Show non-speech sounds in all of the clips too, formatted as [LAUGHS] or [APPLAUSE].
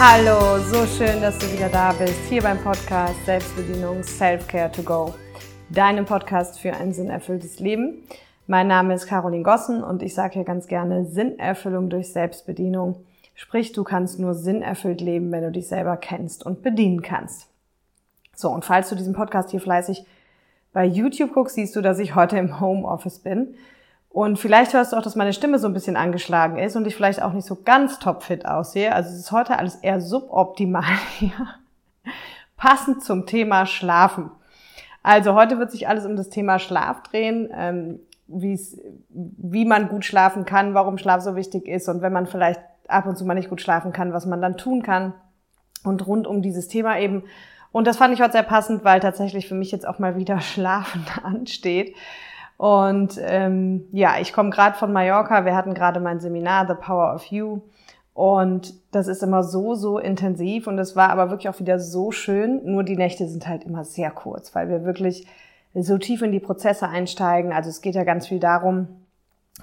Hallo, so schön, dass du wieder da bist, hier beim Podcast Selbstbedienung Self-Care to Go, deinem Podcast für ein sinnerfülltes Leben. Mein Name ist Caroline Gossen und ich sage hier ganz gerne Sinnerfüllung durch Selbstbedienung. Sprich, du kannst nur sinnerfüllt leben, wenn du dich selber kennst und bedienen kannst. So, und falls du diesen Podcast hier fleißig bei YouTube guckst, siehst du, dass ich heute im Homeoffice bin. Und vielleicht hörst du auch, dass meine Stimme so ein bisschen angeschlagen ist und ich vielleicht auch nicht so ganz topfit aussehe. Also es ist heute alles eher suboptimal hier. [LAUGHS] Passend zum Thema Schlafen. Also heute wird sich alles um das Thema Schlaf drehen, ähm, wie man gut schlafen kann, warum Schlaf so wichtig ist und wenn man vielleicht ab und zu mal nicht gut schlafen kann, was man dann tun kann. Und rund um dieses Thema eben. Und das fand ich heute sehr passend, weil tatsächlich für mich jetzt auch mal wieder [LAUGHS] Schlafen ansteht. Und ähm, ja, ich komme gerade von Mallorca. Wir hatten gerade mein Seminar The Power of You. Und das ist immer so, so intensiv. Und es war aber wirklich auch wieder so schön. Nur die Nächte sind halt immer sehr kurz, weil wir wirklich so tief in die Prozesse einsteigen. Also es geht ja ganz viel darum,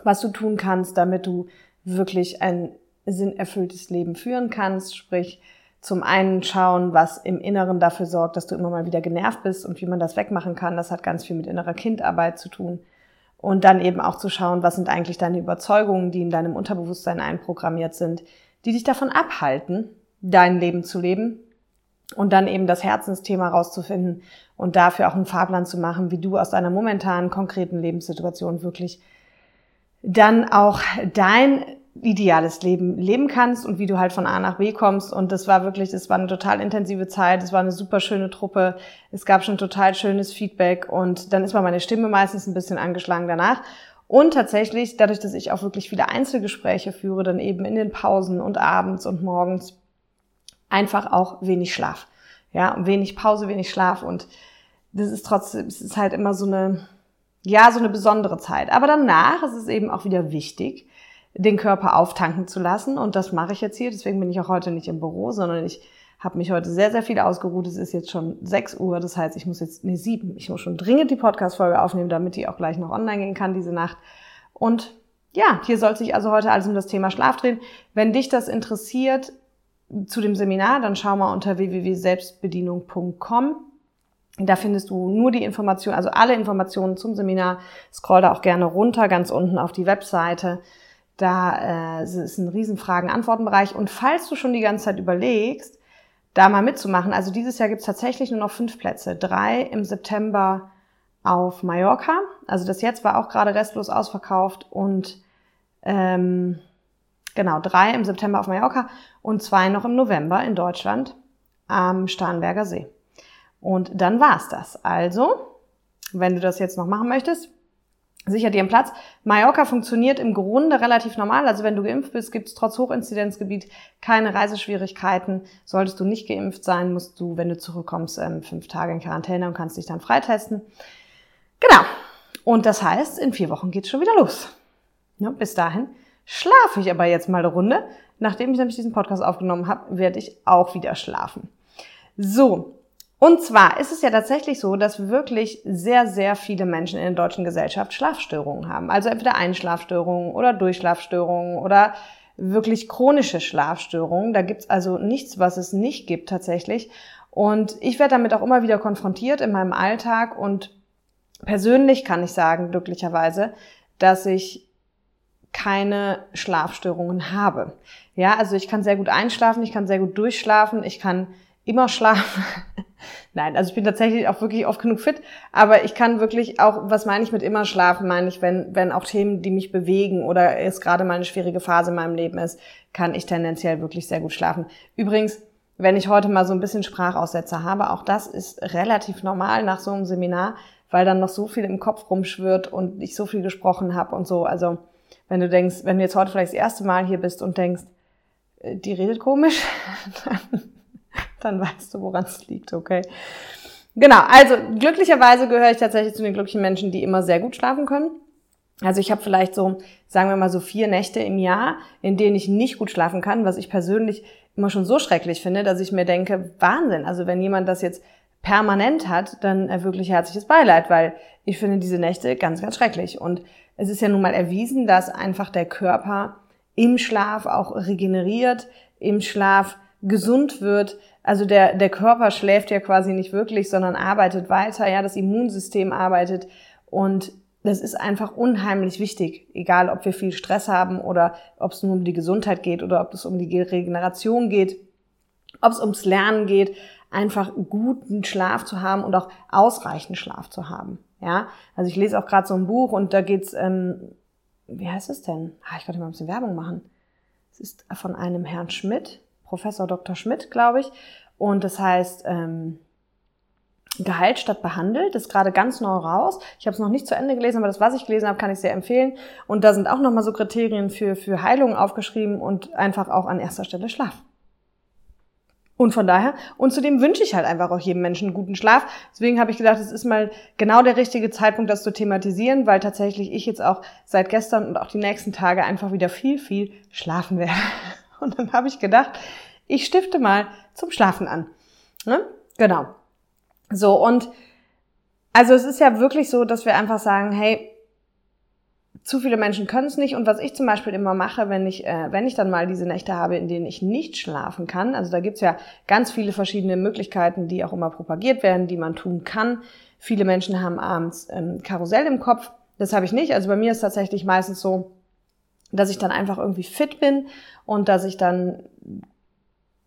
was du tun kannst, damit du wirklich ein sinnerfülltes Leben führen kannst. Sprich, zum einen schauen, was im Inneren dafür sorgt, dass du immer mal wieder genervt bist und wie man das wegmachen kann. Das hat ganz viel mit innerer Kindarbeit zu tun. Und dann eben auch zu schauen, was sind eigentlich deine Überzeugungen, die in deinem Unterbewusstsein einprogrammiert sind, die dich davon abhalten, dein Leben zu leben. Und dann eben das Herzensthema rauszufinden und dafür auch einen Fahrplan zu machen, wie du aus deiner momentanen, konkreten Lebenssituation wirklich dann auch dein ideales Leben leben kannst und wie du halt von A nach B kommst. Und das war wirklich, das war eine total intensive Zeit. Es war eine super schöne Truppe. Es gab schon total schönes Feedback und dann ist mal meine Stimme meistens ein bisschen angeschlagen danach. Und tatsächlich, dadurch, dass ich auch wirklich viele Einzelgespräche führe, dann eben in den Pausen und abends und morgens einfach auch wenig Schlaf. Ja, wenig Pause, wenig Schlaf und das ist trotzdem, es ist halt immer so eine, ja, so eine besondere Zeit. Aber danach ist es eben auch wieder wichtig, den Körper auftanken zu lassen. Und das mache ich jetzt hier. Deswegen bin ich auch heute nicht im Büro, sondern ich habe mich heute sehr, sehr viel ausgeruht. Es ist jetzt schon 6 Uhr. Das heißt, ich muss jetzt, nee, 7. Ich muss schon dringend die Podcast-Folge aufnehmen, damit die auch gleich noch online gehen kann diese Nacht. Und ja, hier soll sich also heute alles um das Thema Schlaf drehen. Wenn dich das interessiert zu dem Seminar, dann schau mal unter www.selbstbedienung.com. Da findest du nur die Informationen, also alle Informationen zum Seminar. Scroll da auch gerne runter, ganz unten auf die Webseite. Da äh, ist ein riesen Fragen-Antworten-Bereich. Und falls du schon die ganze Zeit überlegst, da mal mitzumachen, also dieses Jahr gibt es tatsächlich nur noch fünf Plätze. Drei im September auf Mallorca. Also das jetzt war auch gerade restlos ausverkauft und ähm, genau, drei im September auf Mallorca und zwei noch im November in Deutschland am Starnberger See. Und dann war's das. Also, wenn du das jetzt noch machen möchtest, sicher dir einen Platz. Mallorca funktioniert im Grunde relativ normal. Also wenn du geimpft bist, gibt es trotz Hochinzidenzgebiet keine Reiseschwierigkeiten. Solltest du nicht geimpft sein, musst du, wenn du zurückkommst, ähm, fünf Tage in Quarantäne und kannst dich dann freitesten. Genau. Und das heißt, in vier Wochen geht's schon wieder los. Ja, bis dahin schlafe ich aber jetzt mal eine Runde. Nachdem ich nämlich diesen Podcast aufgenommen habe, werde ich auch wieder schlafen. So, und zwar ist es ja tatsächlich so, dass wirklich sehr, sehr viele Menschen in der deutschen Gesellschaft Schlafstörungen haben. Also entweder Einschlafstörungen oder Durchschlafstörungen oder wirklich chronische Schlafstörungen. Da gibt's also nichts, was es nicht gibt tatsächlich. Und ich werde damit auch immer wieder konfrontiert in meinem Alltag. Und persönlich kann ich sagen, glücklicherweise, dass ich keine Schlafstörungen habe. Ja, also ich kann sehr gut einschlafen, ich kann sehr gut durchschlafen, ich kann immer schlafen. [LAUGHS] Nein, also ich bin tatsächlich auch wirklich oft genug fit, aber ich kann wirklich auch, was meine ich mit immer schlafen, meine ich, wenn, wenn auch Themen, die mich bewegen oder es gerade mal eine schwierige Phase in meinem Leben ist, kann ich tendenziell wirklich sehr gut schlafen. Übrigens, wenn ich heute mal so ein bisschen Sprachaussetzer habe, auch das ist relativ normal nach so einem Seminar, weil dann noch so viel im Kopf rumschwirrt und ich so viel gesprochen habe und so. Also wenn du denkst, wenn du jetzt heute vielleicht das erste Mal hier bist und denkst, äh, die redet komisch, [LAUGHS] dann dann [LAUGHS] weißt du, woran es liegt, okay? Genau, also glücklicherweise gehöre ich tatsächlich zu den glücklichen Menschen, die immer sehr gut schlafen können. Also ich habe vielleicht so, sagen wir mal so vier Nächte im Jahr, in denen ich nicht gut schlafen kann, was ich persönlich immer schon so schrecklich finde, dass ich mir denke, Wahnsinn, also wenn jemand das jetzt permanent hat, dann wirklich herzliches Beileid, weil ich finde diese Nächte ganz, ganz schrecklich. Und es ist ja nun mal erwiesen, dass einfach der Körper im Schlaf auch regeneriert, im Schlaf gesund wird. Also der, der Körper schläft ja quasi nicht wirklich, sondern arbeitet weiter. Ja, das Immunsystem arbeitet und das ist einfach unheimlich wichtig, egal ob wir viel Stress haben oder ob es nur um die Gesundheit geht oder ob es um die Regeneration geht, ob es ums Lernen geht, einfach guten Schlaf zu haben und auch ausreichend Schlaf zu haben. Ja, also ich lese auch gerade so ein Buch und da geht's, ähm, wie heißt es denn? Ah, ich könnte mal ein bisschen Werbung machen. Es ist von einem Herrn Schmidt, Professor Dr. Schmidt, glaube ich, und das heißt ähm, Gehalt statt behandelt. Das ist gerade ganz neu raus. Ich habe es noch nicht zu Ende gelesen, aber das, was ich gelesen habe, kann ich sehr empfehlen. Und da sind auch nochmal so Kriterien für, für Heilung aufgeschrieben und einfach auch an erster Stelle Schlaf. Und von daher, und zudem wünsche ich halt einfach auch jedem Menschen guten Schlaf. Deswegen habe ich gedacht, es ist mal genau der richtige Zeitpunkt, das zu thematisieren, weil tatsächlich ich jetzt auch seit gestern und auch die nächsten Tage einfach wieder viel, viel schlafen werde. [LAUGHS] Und dann habe ich gedacht, ich stifte mal zum Schlafen an. Ne? Genau. So, und also es ist ja wirklich so, dass wir einfach sagen, hey, zu viele Menschen können es nicht. Und was ich zum Beispiel immer mache, wenn ich, äh, wenn ich dann mal diese Nächte habe, in denen ich nicht schlafen kann, also da gibt's ja ganz viele verschiedene Möglichkeiten, die auch immer propagiert werden, die man tun kann. Viele Menschen haben abends ähm, Karussell im Kopf. Das habe ich nicht. Also bei mir ist tatsächlich meistens so, dass ich dann einfach irgendwie fit bin und dass ich dann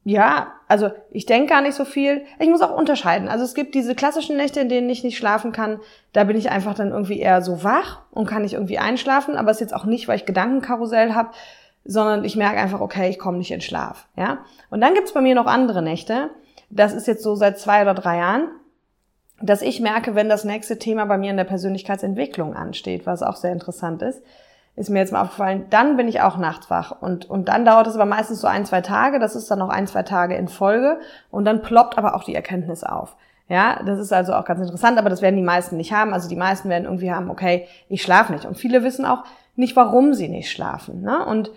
ja, also ich denke gar nicht so viel. Ich muss auch unterscheiden. Also es gibt diese klassischen Nächte, in denen ich nicht schlafen kann. Da bin ich einfach dann irgendwie eher so wach und kann nicht irgendwie einschlafen. Aber es ist jetzt auch nicht, weil ich Gedankenkarussell habe, sondern ich merke einfach, okay, ich komme nicht in Schlaf. Ja. Und dann gibt's bei mir noch andere Nächte. Das ist jetzt so seit zwei oder drei Jahren, dass ich merke, wenn das nächste Thema bei mir in der Persönlichkeitsentwicklung ansteht, was auch sehr interessant ist ist mir jetzt mal aufgefallen, dann bin ich auch nachts wach. Und, und dann dauert es aber meistens so ein, zwei Tage. Das ist dann noch ein, zwei Tage in Folge. Und dann ploppt aber auch die Erkenntnis auf. Ja, das ist also auch ganz interessant, aber das werden die meisten nicht haben. Also die meisten werden irgendwie haben, okay, ich schlafe nicht. Und viele wissen auch nicht, warum sie nicht schlafen. Ne? Und,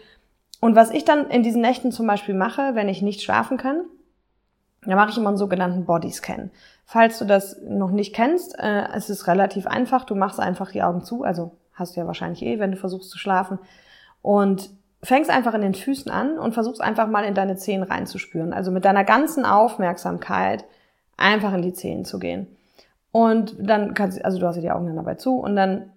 und was ich dann in diesen Nächten zum Beispiel mache, wenn ich nicht schlafen kann, da mache ich immer einen sogenannten Bodyscan. Falls du das noch nicht kennst, äh, es ist relativ einfach. Du machst einfach die Augen zu, also hast du ja wahrscheinlich eh, wenn du versuchst zu schlafen. Und fängst einfach in den Füßen an und versuchst einfach mal in deine Zehen reinzuspüren. Also mit deiner ganzen Aufmerksamkeit einfach in die Zehen zu gehen. Und dann kannst du, also du hast ja die Augen dann dabei zu und dann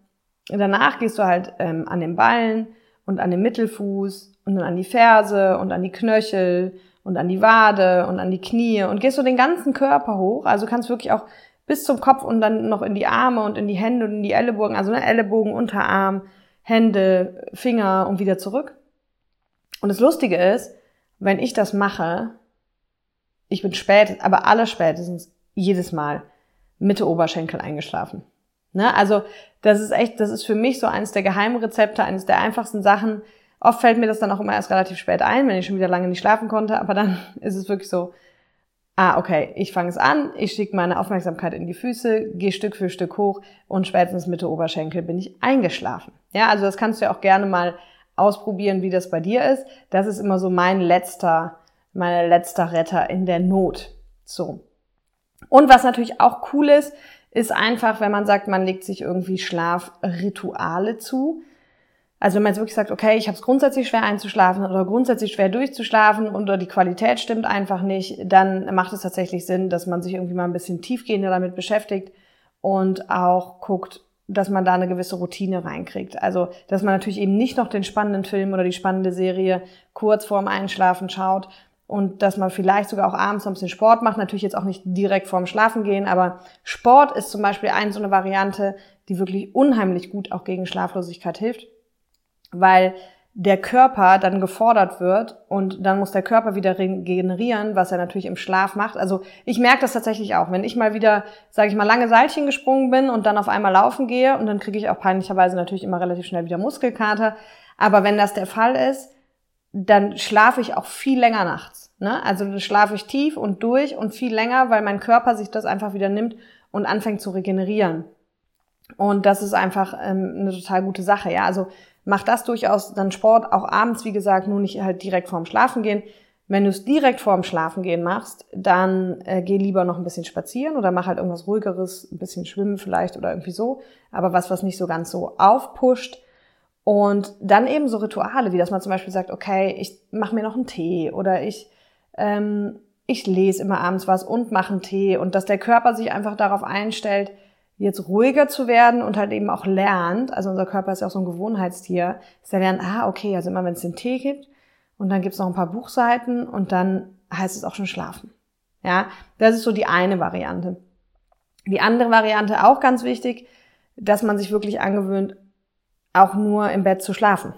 danach gehst du halt ähm, an den Ballen und an den Mittelfuß und dann an die Ferse und an die Knöchel und an die Wade und an die Knie und gehst so den ganzen Körper hoch. Also kannst wirklich auch bis zum Kopf und dann noch in die Arme und in die Hände und in die Ellenbogen, also ne, Ellenbogen, Unterarm, Hände, Finger und wieder zurück. Und das Lustige ist, wenn ich das mache, ich bin spät, aber alle spätestens jedes Mal Mitte Oberschenkel eingeschlafen. Ne? Also das ist echt, das ist für mich so eines der Geheimrezepte, eines der einfachsten Sachen. Oft fällt mir das dann auch immer erst relativ spät ein, wenn ich schon wieder lange nicht schlafen konnte, aber dann [LAUGHS] ist es wirklich so, ah, okay, ich fange es an, ich schicke meine Aufmerksamkeit in die Füße, gehe Stück für Stück hoch und spätestens Mitte Oberschenkel bin ich eingeschlafen. Ja, also das kannst du ja auch gerne mal ausprobieren, wie das bei dir ist. Das ist immer so mein letzter, mein letzter Retter in der Not. So. Und was natürlich auch cool ist, ist einfach, wenn man sagt, man legt sich irgendwie Schlafrituale zu. Also wenn man jetzt wirklich sagt, okay, ich habe es grundsätzlich schwer einzuschlafen oder grundsätzlich schwer durchzuschlafen oder die Qualität stimmt einfach nicht, dann macht es tatsächlich Sinn, dass man sich irgendwie mal ein bisschen tiefgehender damit beschäftigt und auch guckt, dass man da eine gewisse Routine reinkriegt. Also, dass man natürlich eben nicht noch den spannenden Film oder die spannende Serie kurz vorm Einschlafen schaut und dass man vielleicht sogar auch abends noch ein bisschen Sport macht. Natürlich jetzt auch nicht direkt vorm Schlafen gehen, aber Sport ist zum Beispiel eine so eine Variante, die wirklich unheimlich gut auch gegen Schlaflosigkeit hilft weil der Körper dann gefordert wird und dann muss der Körper wieder regenerieren, was er natürlich im Schlaf macht. Also ich merke das tatsächlich auch, wenn ich mal wieder, sage ich mal, lange Seilchen gesprungen bin und dann auf einmal laufen gehe und dann kriege ich auch peinlicherweise natürlich immer relativ schnell wieder Muskelkater. Aber wenn das der Fall ist, dann schlafe ich auch viel länger nachts. Ne? Also dann schlafe ich tief und durch und viel länger, weil mein Körper sich das einfach wieder nimmt und anfängt zu regenerieren. Und das ist einfach ähm, eine total gute Sache. Ja, also mach das durchaus dann Sport, auch abends, wie gesagt, nur nicht halt direkt vorm Schlafen gehen. Wenn du es direkt vorm Schlafen gehen machst, dann äh, geh lieber noch ein bisschen spazieren oder mach halt irgendwas ruhigeres, ein bisschen schwimmen vielleicht oder irgendwie so, aber was, was nicht so ganz so aufpusht. Und dann eben so Rituale, wie dass man zum Beispiel sagt, okay, ich mache mir noch einen Tee oder ich ähm, ich lese immer abends was und mache einen Tee und dass der Körper sich einfach darauf einstellt, jetzt ruhiger zu werden und halt eben auch lernt, also unser Körper ist ja auch so ein Gewohnheitstier, dass er lernt, ah, okay, also immer wenn es den Tee gibt und dann gibt's noch ein paar Buchseiten und dann heißt es auch schon schlafen. Ja, das ist so die eine Variante. Die andere Variante auch ganz wichtig, dass man sich wirklich angewöhnt, auch nur im Bett zu schlafen.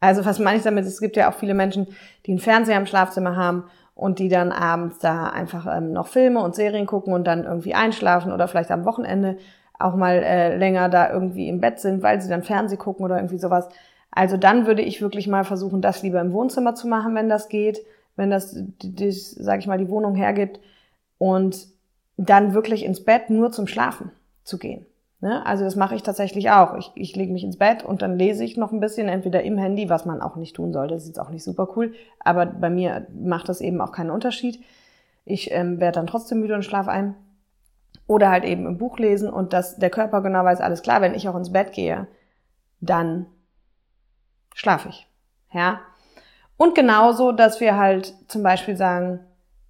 Also was meine ich damit? Es gibt ja auch viele Menschen, die einen Fernseher im Schlafzimmer haben und die dann abends da einfach ähm, noch Filme und Serien gucken und dann irgendwie einschlafen oder vielleicht am Wochenende auch mal äh, länger da irgendwie im Bett sind, weil sie dann Fernseh gucken oder irgendwie sowas. Also dann würde ich wirklich mal versuchen, das lieber im Wohnzimmer zu machen, wenn das geht, wenn das, das sage ich mal, die Wohnung hergibt und dann wirklich ins Bett nur zum Schlafen zu gehen. Ne? Also das mache ich tatsächlich auch. Ich, ich lege mich ins Bett und dann lese ich noch ein bisschen, entweder im Handy, was man auch nicht tun sollte, das ist jetzt auch nicht super cool, aber bei mir macht das eben auch keinen Unterschied. Ich ähm, werde dann trotzdem müde und schlafe ein. Oder halt eben im Buch lesen und dass der Körper genau weiß, alles klar, wenn ich auch ins Bett gehe, dann schlafe ich. Ja. Und genauso, dass wir halt zum Beispiel sagen,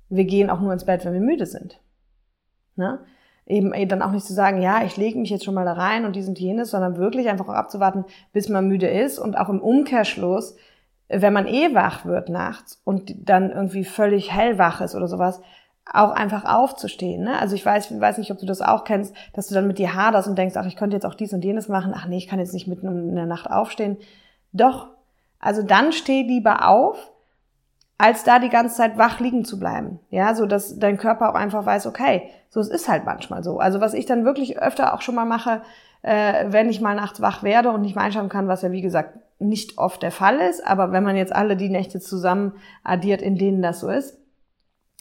wir gehen auch nur ins Bett, wenn wir müde sind. Ne? Eben dann auch nicht zu sagen, ja, ich lege mich jetzt schon mal da rein und dies und jenes, sondern wirklich einfach auch abzuwarten, bis man müde ist und auch im Umkehrschluss, wenn man eh wach wird nachts und dann irgendwie völlig hellwach ist oder sowas, auch einfach aufzustehen. Ne? Also ich weiß, weiß nicht, ob du das auch kennst, dass du dann mit dir haderst und denkst, ach, ich könnte jetzt auch dies und jenes machen. Ach nee, ich kann jetzt nicht mitten in der Nacht aufstehen. Doch, also dann steh lieber auf, als da die ganze Zeit wach liegen zu bleiben. Ja, so dass dein Körper auch einfach weiß, okay, so es ist halt manchmal so. Also was ich dann wirklich öfter auch schon mal mache, äh, wenn ich mal nachts wach werde und nicht mehr einschlafen kann, was ja wie gesagt nicht oft der Fall ist, aber wenn man jetzt alle die Nächte zusammen addiert, in denen das so ist,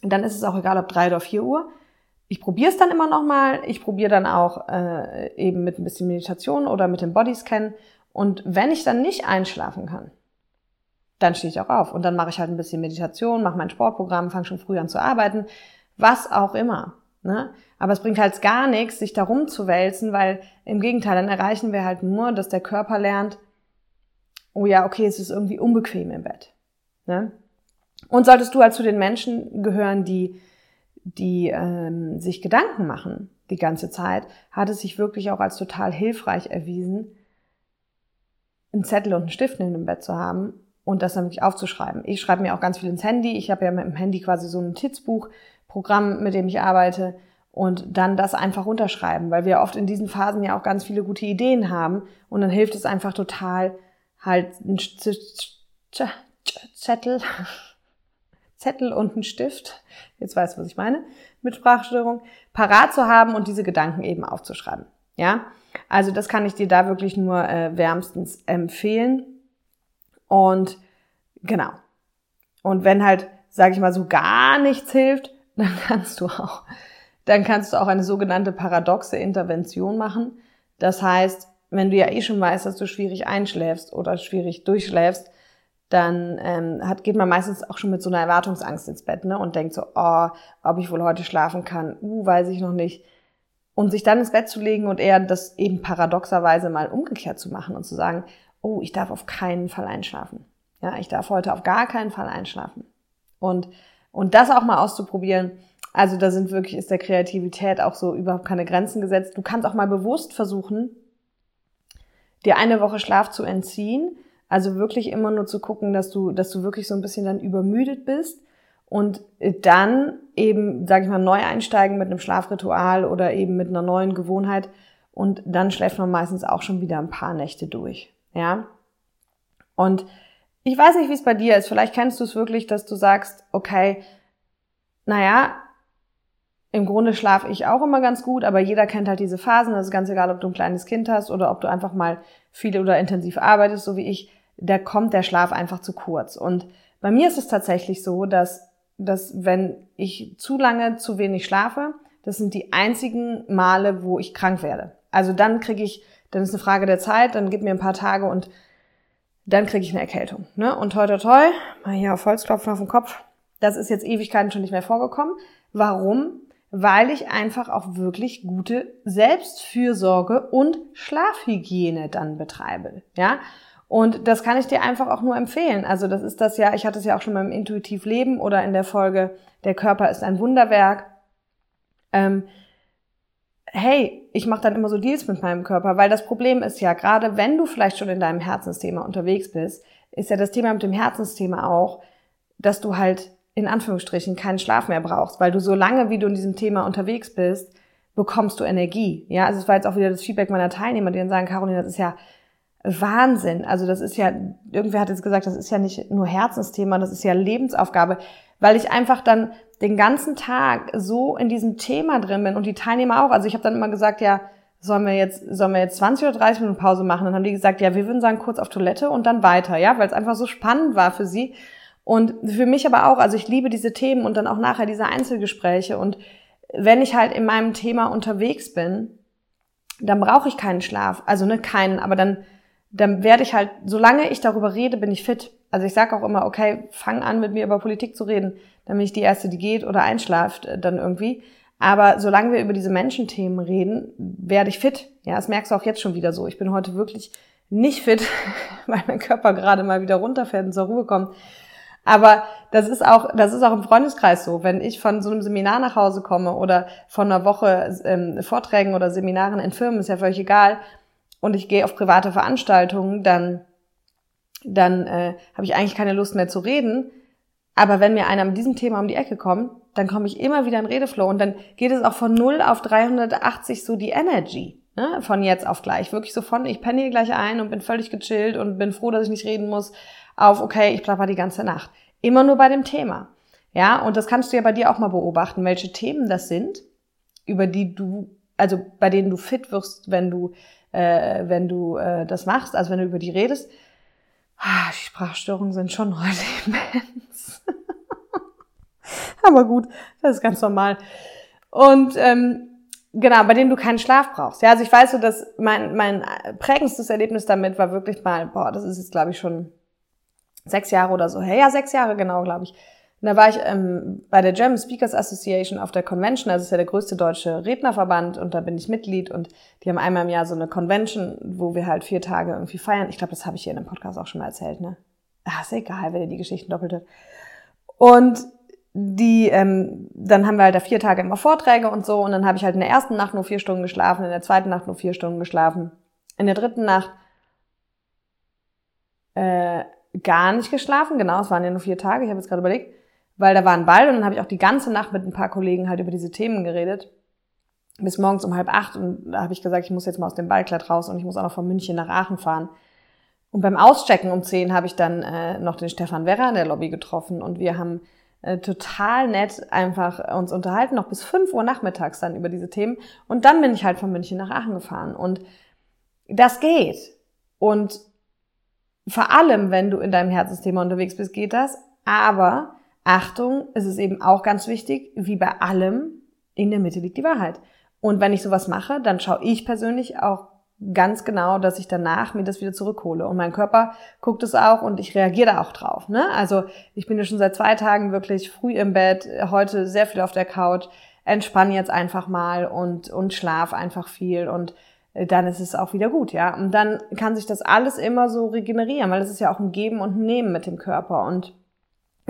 dann ist es auch egal, ob drei oder vier Uhr. Ich probiere es dann immer noch mal. Ich probiere dann auch äh, eben mit ein bisschen Meditation oder mit dem Bodyscan. Und wenn ich dann nicht einschlafen kann, dann stehe ich auch auf und dann mache ich halt ein bisschen Meditation, mache mein Sportprogramm, fange schon früh an zu arbeiten, was auch immer. Ne? Aber es bringt halt gar nichts, sich da rumzuwälzen, weil im Gegenteil, dann erreichen wir halt nur, dass der Körper lernt, oh ja, okay, es ist irgendwie unbequem im Bett. Ne? Und solltest du halt zu den Menschen gehören, die, die ähm, sich Gedanken machen die ganze Zeit, hat es sich wirklich auch als total hilfreich erwiesen, einen Zettel und einen Stift in dem Bett zu haben und das dann wirklich aufzuschreiben. Ich schreibe mir auch ganz viel ins Handy. Ich habe ja mit dem Handy quasi so ein Tizbuch, Programm, mit dem ich arbeite und dann das einfach runterschreiben, weil wir oft in diesen Phasen ja auch ganz viele gute Ideen haben und dann hilft es einfach total, halt ein Zettel, [LAUGHS] Zettel und ein Stift, jetzt weißt du, was ich meine, mit Sprachstörung, parat zu haben und diese Gedanken eben aufzuschreiben. Ja, also das kann ich dir da wirklich nur äh, wärmstens empfehlen. Und genau. Und wenn halt, sage ich mal, so gar nichts hilft, [LAUGHS] dann kannst du auch, dann kannst du auch eine sogenannte paradoxe Intervention machen. Das heißt, wenn du ja eh schon weißt, dass du schwierig einschläfst oder schwierig durchschläfst, dann ähm, hat, geht man meistens auch schon mit so einer Erwartungsangst ins Bett ne? und denkt so, oh, ob ich wohl heute schlafen kann, uh, weiß ich noch nicht. Und sich dann ins Bett zu legen und eher das eben paradoxerweise mal umgekehrt zu machen und zu sagen, oh, ich darf auf keinen Fall einschlafen. Ja, ich darf heute auf gar keinen Fall einschlafen. Und, und das auch mal auszuprobieren. Also da sind wirklich, ist der Kreativität auch so überhaupt keine Grenzen gesetzt. Du kannst auch mal bewusst versuchen, dir eine Woche Schlaf zu entziehen. Also wirklich immer nur zu gucken, dass du, dass du wirklich so ein bisschen dann übermüdet bist und dann eben, sag ich mal, neu einsteigen mit einem Schlafritual oder eben mit einer neuen Gewohnheit und dann schläft man meistens auch schon wieder ein paar Nächte durch. Ja. Und ich weiß nicht, wie es bei dir ist. Vielleicht kennst du es wirklich, dass du sagst, okay, naja, im Grunde schlafe ich auch immer ganz gut, aber jeder kennt halt diese Phasen. Das ist ganz egal, ob du ein kleines Kind hast oder ob du einfach mal viel oder intensiv arbeitest, so wie ich. Da kommt der Schlaf einfach zu kurz. Und bei mir ist es tatsächlich so, dass, dass wenn ich zu lange zu wenig schlafe, das sind die einzigen Male, wo ich krank werde. Also dann kriege ich dann ist eine Frage der Zeit, dann gib mir ein paar Tage und dann kriege ich eine Erkältung. Ne? Und toi toi toi, mal hier auf Holzklopfen auf den Kopf, das ist jetzt Ewigkeiten schon nicht mehr vorgekommen. Warum? Weil ich einfach auch wirklich gute Selbstfürsorge und Schlafhygiene dann betreibe. Ja? Und das kann ich dir einfach auch nur empfehlen. Also das ist das ja, ich hatte es ja auch schon beim Intuitiv Leben oder in der Folge Der Körper ist ein Wunderwerk. Ähm, hey, ich mache dann immer so Deals mit meinem Körper, weil das Problem ist ja, gerade wenn du vielleicht schon in deinem Herzensthema unterwegs bist, ist ja das Thema mit dem Herzensthema auch, dass du halt in Anführungsstrichen keinen Schlaf mehr brauchst, weil du so lange, wie du in diesem Thema unterwegs bist, bekommst du Energie. Ja, also es war jetzt auch wieder das Feedback meiner Teilnehmer, die dann sagen, Caroline, das ist ja Wahnsinn. Also das ist ja, irgendwer hat jetzt gesagt, das ist ja nicht nur Herzensthema, das ist ja Lebensaufgabe, weil ich einfach dann den ganzen Tag so in diesem Thema drin bin und die Teilnehmer auch. Also ich habe dann immer gesagt, ja, sollen wir jetzt, sollen wir jetzt 20 oder 30 Minuten Pause machen? Dann haben die gesagt, ja, wir würden sagen, kurz auf Toilette und dann weiter, ja, weil es einfach so spannend war für sie. Und für mich aber auch, also ich liebe diese Themen und dann auch nachher diese Einzelgespräche. Und wenn ich halt in meinem Thema unterwegs bin, dann brauche ich keinen Schlaf. Also ne, keinen, aber dann, dann werde ich halt, solange ich darüber rede, bin ich fit. Also ich sage auch immer, okay, fang an mit mir über Politik zu reden, bin ich die Erste, die geht oder einschlaft äh, dann irgendwie. Aber solange wir über diese Menschenthemen reden, werde ich fit. Ja, das merkst du auch jetzt schon wieder so. Ich bin heute wirklich nicht fit, [LAUGHS] weil mein Körper gerade mal wieder runterfährt und zur Ruhe kommt. Aber das ist auch, das ist auch im Freundeskreis so. Wenn ich von so einem Seminar nach Hause komme oder von einer Woche ähm, Vorträgen oder Seminaren in Firmen, ist ja völlig egal, und ich gehe auf private Veranstaltungen, dann, dann äh, habe ich eigentlich keine Lust mehr zu reden. Aber wenn mir einer mit diesem Thema um die Ecke kommt, dann komme ich immer wieder in Redeflow und dann geht es auch von 0 auf 380 so die Energy. Ne? Von jetzt auf gleich. Wirklich so von, ich penne hier gleich ein und bin völlig gechillt und bin froh, dass ich nicht reden muss, auf, okay, ich plapper die ganze Nacht. Immer nur bei dem Thema. Ja, und das kannst du ja bei dir auch mal beobachten, welche Themen das sind, über die du, also bei denen du fit wirst, wenn du, äh, wenn du äh, das machst, also wenn du über die redest. Ah, die Sprachstörungen sind schon heute [LAUGHS] immens. Aber gut, das ist ganz normal. Und ähm, genau, bei denen du keinen Schlaf brauchst. Ja, also ich weiß so, dass mein, mein prägendstes Erlebnis damit war wirklich mal, boah, das ist jetzt glaube ich schon sechs Jahre oder so her. Ja, sechs Jahre genau, glaube ich. Und da war ich ähm, bei der German Speakers Association auf der Convention, also ist ja der größte deutsche Rednerverband und da bin ich Mitglied und die haben einmal im Jahr so eine Convention, wo wir halt vier Tage irgendwie feiern. Ich glaube, das habe ich hier in dem Podcast auch schon mal erzählt, ne? Ach, ist egal, wenn ihr die Geschichten doppelt habt. Und die, ähm, dann haben wir halt da vier Tage immer Vorträge und so und dann habe ich halt in der ersten Nacht nur vier Stunden geschlafen, in der zweiten Nacht nur vier Stunden geschlafen, in der dritten Nacht äh, gar nicht geschlafen, genau, es waren ja nur vier Tage, ich habe jetzt gerade überlegt, weil da war ein Ball und dann habe ich auch die ganze Nacht mit ein paar Kollegen halt über diese Themen geredet. Bis morgens um halb acht und da habe ich gesagt, ich muss jetzt mal aus dem Ballkleid raus und ich muss auch noch von München nach Aachen fahren. Und beim Auschecken um zehn habe ich dann äh, noch den Stefan Werrer in der Lobby getroffen und wir haben äh, total nett einfach uns unterhalten, noch bis fünf Uhr nachmittags dann über diese Themen. Und dann bin ich halt von München nach Aachen gefahren. Und das geht. Und vor allem, wenn du in deinem Herzensthema unterwegs bist, geht das. Aber Achtung, es ist eben auch ganz wichtig, wie bei allem, in der Mitte liegt die Wahrheit. Und wenn ich sowas mache, dann schaue ich persönlich auch ganz genau, dass ich danach mir das wieder zurückhole. Und mein Körper guckt es auch und ich reagiere da auch drauf. Ne? Also ich bin ja schon seit zwei Tagen wirklich früh im Bett, heute sehr viel auf der Couch, entspanne jetzt einfach mal und, und schlaf einfach viel und äh, dann ist es auch wieder gut, ja. Und dann kann sich das alles immer so regenerieren, weil es ist ja auch ein Geben und ein Nehmen mit dem Körper. Und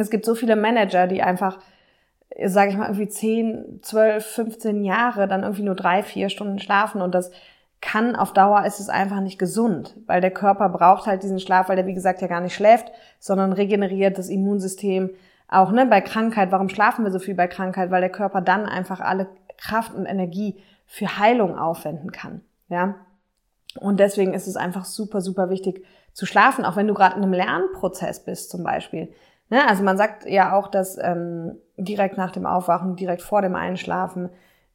es gibt so viele Manager, die einfach, sage ich mal, irgendwie 10, 12, 15 Jahre dann irgendwie nur drei, vier Stunden schlafen und das kann auf Dauer ist es einfach nicht gesund, weil der Körper braucht halt diesen Schlaf, weil der wie gesagt ja gar nicht schläft, sondern regeneriert das Immunsystem. Auch ne, bei Krankheit, warum schlafen wir so viel bei Krankheit? Weil der Körper dann einfach alle Kraft und Energie für Heilung aufwenden kann. Ja. Und deswegen ist es einfach super, super wichtig zu schlafen, auch wenn du gerade in einem Lernprozess bist zum Beispiel. Ne? Also man sagt ja auch, dass ähm, direkt nach dem Aufwachen, direkt vor dem Einschlafen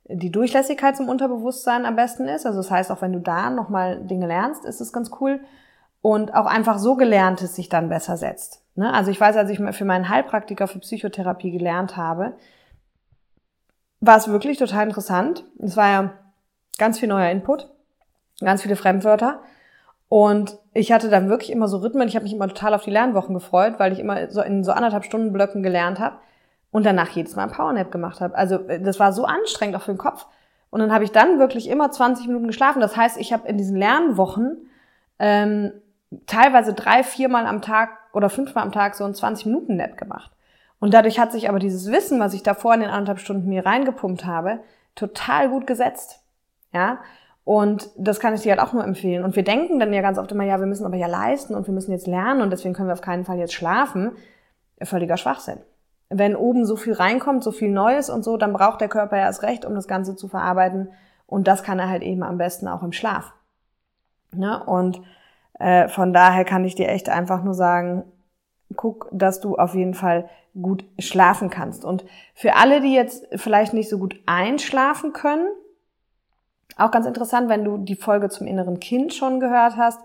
die Durchlässigkeit zum Unterbewusstsein am besten ist. Also das heißt, auch wenn du da nochmal Dinge lernst, ist es ganz cool. Und auch einfach so gelerntes sich dann besser setzt. Ne? Also ich weiß, als ich für meinen Heilpraktiker für Psychotherapie gelernt habe, war es wirklich total interessant. Es war ja ganz viel neuer Input ganz viele Fremdwörter. Und ich hatte dann wirklich immer so Rhythmen. Ich habe mich immer total auf die Lernwochen gefreut, weil ich immer so in so anderthalb Stunden Blöcken gelernt habe und danach jedes Mal ein Powernap gemacht habe. Also äh, das war so anstrengend auch für den Kopf. Und dann habe ich dann wirklich immer 20 Minuten geschlafen. Das heißt, ich habe in diesen Lernwochen ähm, teilweise drei, viermal am Tag oder fünfmal am Tag so ein 20-Minuten-Nap gemacht. Und dadurch hat sich aber dieses Wissen, was ich davor in den anderthalb Stunden mir reingepumpt habe, total gut gesetzt. Ja. Und das kann ich dir halt auch nur empfehlen. Und wir denken dann ja ganz oft immer, ja, wir müssen aber ja leisten und wir müssen jetzt lernen und deswegen können wir auf keinen Fall jetzt schlafen. Völliger Schwachsinn. Wenn oben so viel reinkommt, so viel Neues und so, dann braucht der Körper ja erst recht, um das Ganze zu verarbeiten. Und das kann er halt eben am besten auch im Schlaf. Ne? Und äh, von daher kann ich dir echt einfach nur sagen, guck, dass du auf jeden Fall gut schlafen kannst. Und für alle, die jetzt vielleicht nicht so gut einschlafen können, auch ganz interessant, wenn du die Folge zum inneren Kind schon gehört hast,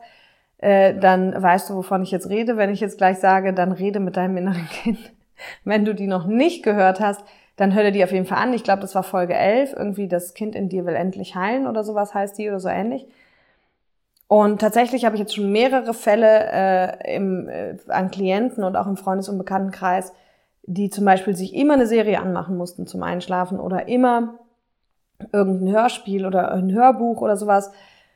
äh, dann weißt du, wovon ich jetzt rede. Wenn ich jetzt gleich sage, dann rede mit deinem inneren [LAUGHS] Kind. Wenn du die noch nicht gehört hast, dann hör dir die auf jeden Fall an. Ich glaube, das war Folge 11, irgendwie das Kind in dir will endlich heilen oder sowas heißt die oder so ähnlich. Und tatsächlich habe ich jetzt schon mehrere Fälle äh, im, äh, an Klienten und auch im Freundes- und Bekanntenkreis, die zum Beispiel sich immer eine Serie anmachen mussten zum Einschlafen oder immer irgendein Hörspiel oder ein Hörbuch oder sowas,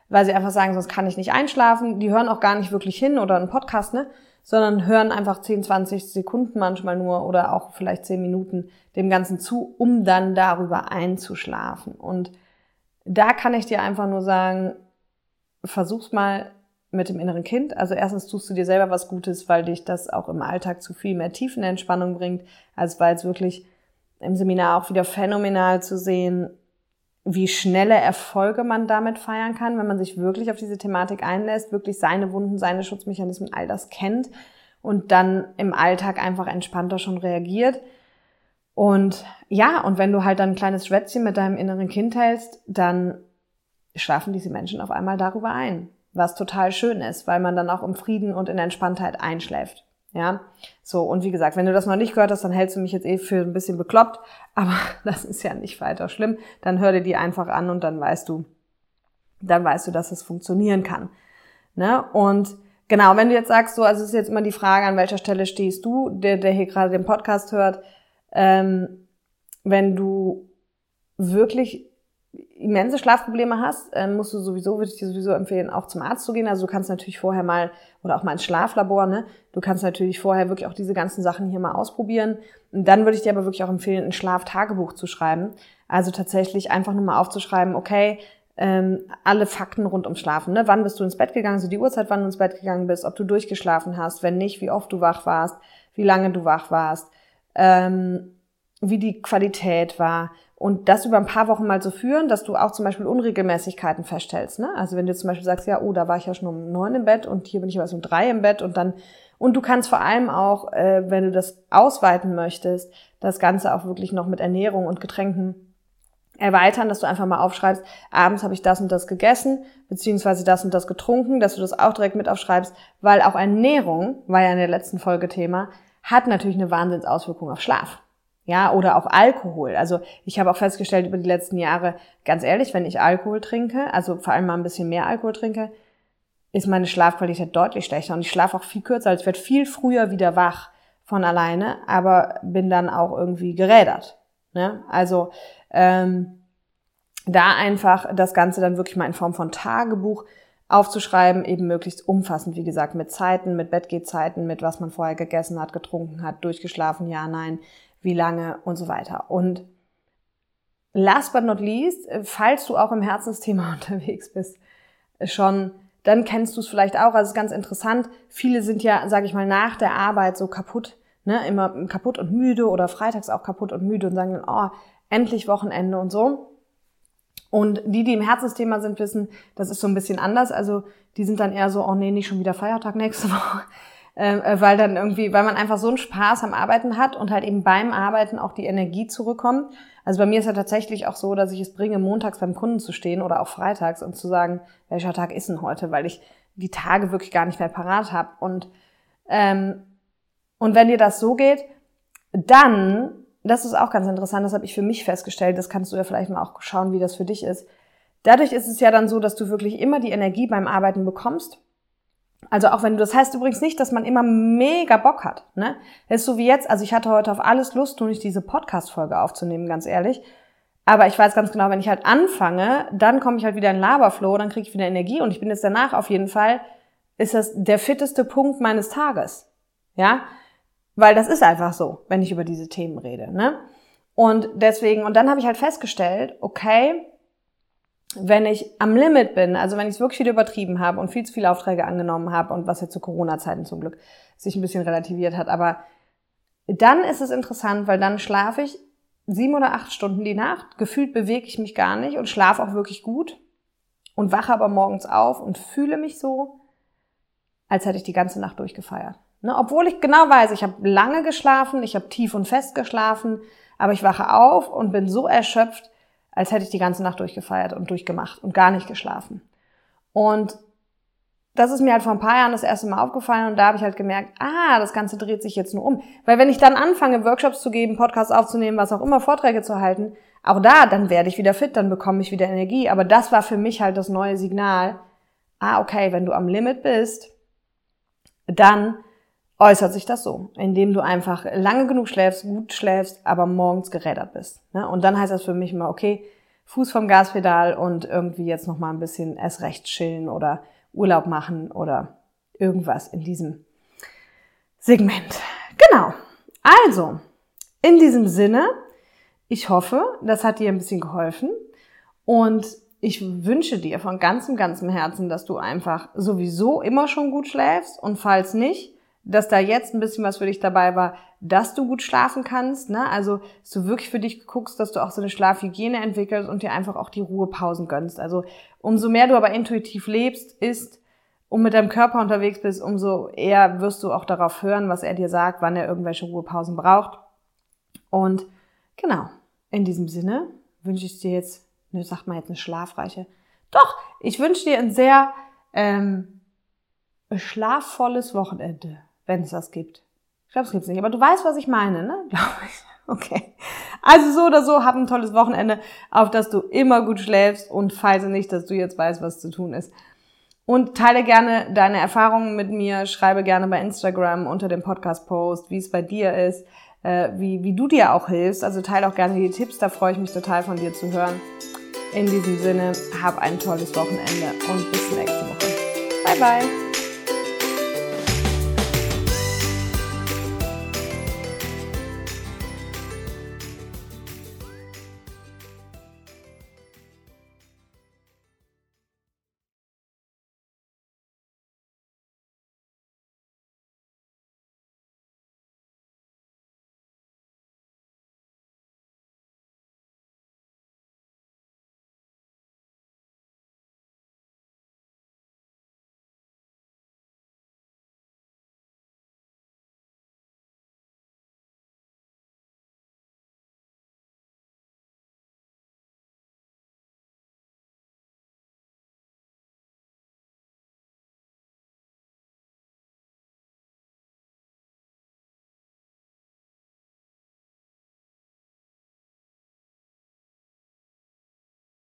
weil sie einfach sagen, sonst kann ich nicht einschlafen. Die hören auch gar nicht wirklich hin oder einen Podcast, ne? sondern hören einfach 10, 20 Sekunden manchmal nur oder auch vielleicht 10 Minuten dem Ganzen zu, um dann darüber einzuschlafen. Und da kann ich dir einfach nur sagen, versuch's mal mit dem inneren Kind. Also erstens tust du dir selber was Gutes, weil dich das auch im Alltag zu viel mehr Tiefenentspannung bringt, als weil es wirklich im Seminar auch wieder phänomenal zu sehen, wie schnelle Erfolge man damit feiern kann, wenn man sich wirklich auf diese Thematik einlässt, wirklich seine Wunden, seine Schutzmechanismen, all das kennt und dann im Alltag einfach entspannter schon reagiert. Und ja, und wenn du halt dann ein kleines Schwätzchen mit deinem inneren Kind hältst, dann schlafen diese Menschen auf einmal darüber ein, was total schön ist, weil man dann auch im Frieden und in Entspanntheit einschläft. Ja, so, und wie gesagt, wenn du das noch nicht gehört hast, dann hältst du mich jetzt eh für ein bisschen bekloppt, [LAUGHS] aber das ist ja nicht weiter schlimm. Dann hör dir die einfach an und dann weißt du, dann weißt du, dass es funktionieren kann. Ne? Und genau, wenn du jetzt sagst, so, also es ist jetzt immer die Frage, an welcher Stelle stehst du, der, der hier gerade den Podcast hört, ähm, wenn du wirklich immense Schlafprobleme hast, ähm, musst du sowieso, würde ich dir sowieso empfehlen, auch zum Arzt zu gehen. Also du kannst natürlich vorher mal, oder auch mal ins Schlaflabor, ne? Du kannst natürlich vorher wirklich auch diese ganzen Sachen hier mal ausprobieren. Und dann würde ich dir aber wirklich auch empfehlen, ein Schlaftagebuch zu schreiben. Also tatsächlich einfach nur mal aufzuschreiben, okay, ähm, alle Fakten rund ums Schlafen. Ne? Wann bist du ins Bett gegangen, so die Uhrzeit, wann du ins Bett gegangen bist, ob du durchgeschlafen hast, wenn nicht, wie oft du wach warst, wie lange du wach warst, ähm, wie die Qualität war und das über ein paar Wochen mal zu so führen, dass du auch zum Beispiel Unregelmäßigkeiten feststellst. Ne? Also wenn du zum Beispiel sagst, ja, oh, da war ich ja schon um neun im Bett und hier bin ich aber erst um drei im Bett und dann und du kannst vor allem auch, äh, wenn du das ausweiten möchtest, das Ganze auch wirklich noch mit Ernährung und Getränken erweitern, dass du einfach mal aufschreibst, abends habe ich das und das gegessen, beziehungsweise das und das getrunken, dass du das auch direkt mit aufschreibst, weil auch Ernährung, war ja in der letzten Folge Thema, hat natürlich eine Wahnsinnsauswirkung auf Schlaf. Ja, oder auch Alkohol. Also ich habe auch festgestellt über die letzten Jahre, ganz ehrlich, wenn ich Alkohol trinke, also vor allem mal ein bisschen mehr Alkohol trinke, ist meine Schlafqualität deutlich schlechter und ich schlafe auch viel kürzer, also ich werde viel früher wieder wach von alleine, aber bin dann auch irgendwie gerädert. Ne? Also ähm, da einfach das Ganze dann wirklich mal in Form von Tagebuch aufzuschreiben, eben möglichst umfassend, wie gesagt, mit Zeiten, mit Bettgehzeiten, mit was man vorher gegessen hat, getrunken hat, durchgeschlafen, ja, nein, wie lange und so weiter. Und last but not least, falls du auch im Herzensthema [LAUGHS] unterwegs bist, schon, dann kennst du es vielleicht auch. Also es ist ganz interessant. Viele sind ja, sage ich mal, nach der Arbeit so kaputt, ne, immer kaputt und müde oder freitags auch kaputt und müde und sagen dann, oh, endlich Wochenende und so. Und die, die im Herzensthema sind, wissen, das ist so ein bisschen anders. Also die sind dann eher so, oh nee, nicht schon wieder Feiertag nächste [LAUGHS] Woche. Ähm, äh, weil dann irgendwie, weil man einfach so einen Spaß am Arbeiten hat und halt eben beim Arbeiten auch die Energie zurückkommt. Also bei mir ist ja tatsächlich auch so, dass ich es bringe, montags beim Kunden zu stehen oder auch freitags und zu sagen, welcher Tag ist denn heute, weil ich die Tage wirklich gar nicht mehr parat habe. Und, ähm, und wenn dir das so geht, dann, das ist auch ganz interessant, das habe ich für mich festgestellt, das kannst du ja vielleicht mal auch schauen, wie das für dich ist. Dadurch ist es ja dann so, dass du wirklich immer die Energie beim Arbeiten bekommst also auch wenn du, das heißt übrigens nicht, dass man immer mega Bock hat. Ne? Das ist so wie jetzt, also ich hatte heute auf alles Lust, nur nicht diese Podcast-Folge aufzunehmen, ganz ehrlich. Aber ich weiß ganz genau, wenn ich halt anfange, dann komme ich halt wieder in Laberflow, dann kriege ich wieder Energie und ich bin jetzt danach auf jeden Fall ist das der fitteste Punkt meines Tages. Ja, weil das ist einfach so, wenn ich über diese Themen rede. Ne? Und deswegen, und dann habe ich halt festgestellt, okay, wenn ich am Limit bin, also wenn ich es wirklich wieder übertrieben habe und viel zu viele Aufträge angenommen habe und was jetzt zu Corona-Zeiten zum Glück sich ein bisschen relativiert hat, aber dann ist es interessant, weil dann schlafe ich sieben oder acht Stunden die Nacht, gefühlt bewege ich mich gar nicht und schlafe auch wirklich gut und wache aber morgens auf und fühle mich so, als hätte ich die ganze Nacht durchgefeiert. Ne? Obwohl ich genau weiß, ich habe lange geschlafen, ich habe tief und fest geschlafen, aber ich wache auf und bin so erschöpft, als hätte ich die ganze Nacht durchgefeiert und durchgemacht und gar nicht geschlafen. Und das ist mir halt vor ein paar Jahren das erste Mal aufgefallen und da habe ich halt gemerkt, ah, das Ganze dreht sich jetzt nur um. Weil wenn ich dann anfange, Workshops zu geben, Podcasts aufzunehmen, was auch immer, Vorträge zu halten, auch da, dann werde ich wieder fit, dann bekomme ich wieder Energie. Aber das war für mich halt das neue Signal. Ah, okay, wenn du am Limit bist, dann äußert sich das so, indem du einfach lange genug schläfst, gut schläfst, aber morgens gerädert bist. Ne? Und dann heißt das für mich immer, okay, Fuß vom Gaspedal und irgendwie jetzt noch mal ein bisschen erst recht chillen oder Urlaub machen oder irgendwas in diesem Segment. Genau. Also, in diesem Sinne, ich hoffe, das hat dir ein bisschen geholfen und ich wünsche dir von ganzem, ganzem Herzen, dass du einfach sowieso immer schon gut schläfst und falls nicht, dass da jetzt ein bisschen was für dich dabei war, dass du gut schlafen kannst. Ne? Also, dass du wirklich für dich guckst, dass du auch so eine Schlafhygiene entwickelst und dir einfach auch die Ruhepausen gönnst. Also, umso mehr du aber intuitiv lebst, ist und mit deinem Körper unterwegs bist, umso eher wirst du auch darauf hören, was er dir sagt, wann er irgendwelche Ruhepausen braucht. Und genau, in diesem Sinne wünsche ich dir jetzt, ne, sag mal jetzt eine schlafreiche. Doch, ich wünsche dir ein sehr ähm, schlafvolles Wochenende wenn es das gibt. Ich glaube, es gibt's nicht, aber du weißt, was ich meine, ne? [LAUGHS] Glaube ich. Okay. Also so oder so, hab ein tolles Wochenende, auf das du immer gut schläfst und falls nicht, dass du jetzt weißt, was zu tun ist. Und teile gerne deine Erfahrungen mit mir, schreibe gerne bei Instagram unter dem Podcast-Post, wie es bei dir ist, äh, wie, wie du dir auch hilfst. Also teile auch gerne die Tipps, da freue ich mich total von dir zu hören. In diesem Sinne, hab ein tolles Wochenende und bis nächste Woche. Bye bye.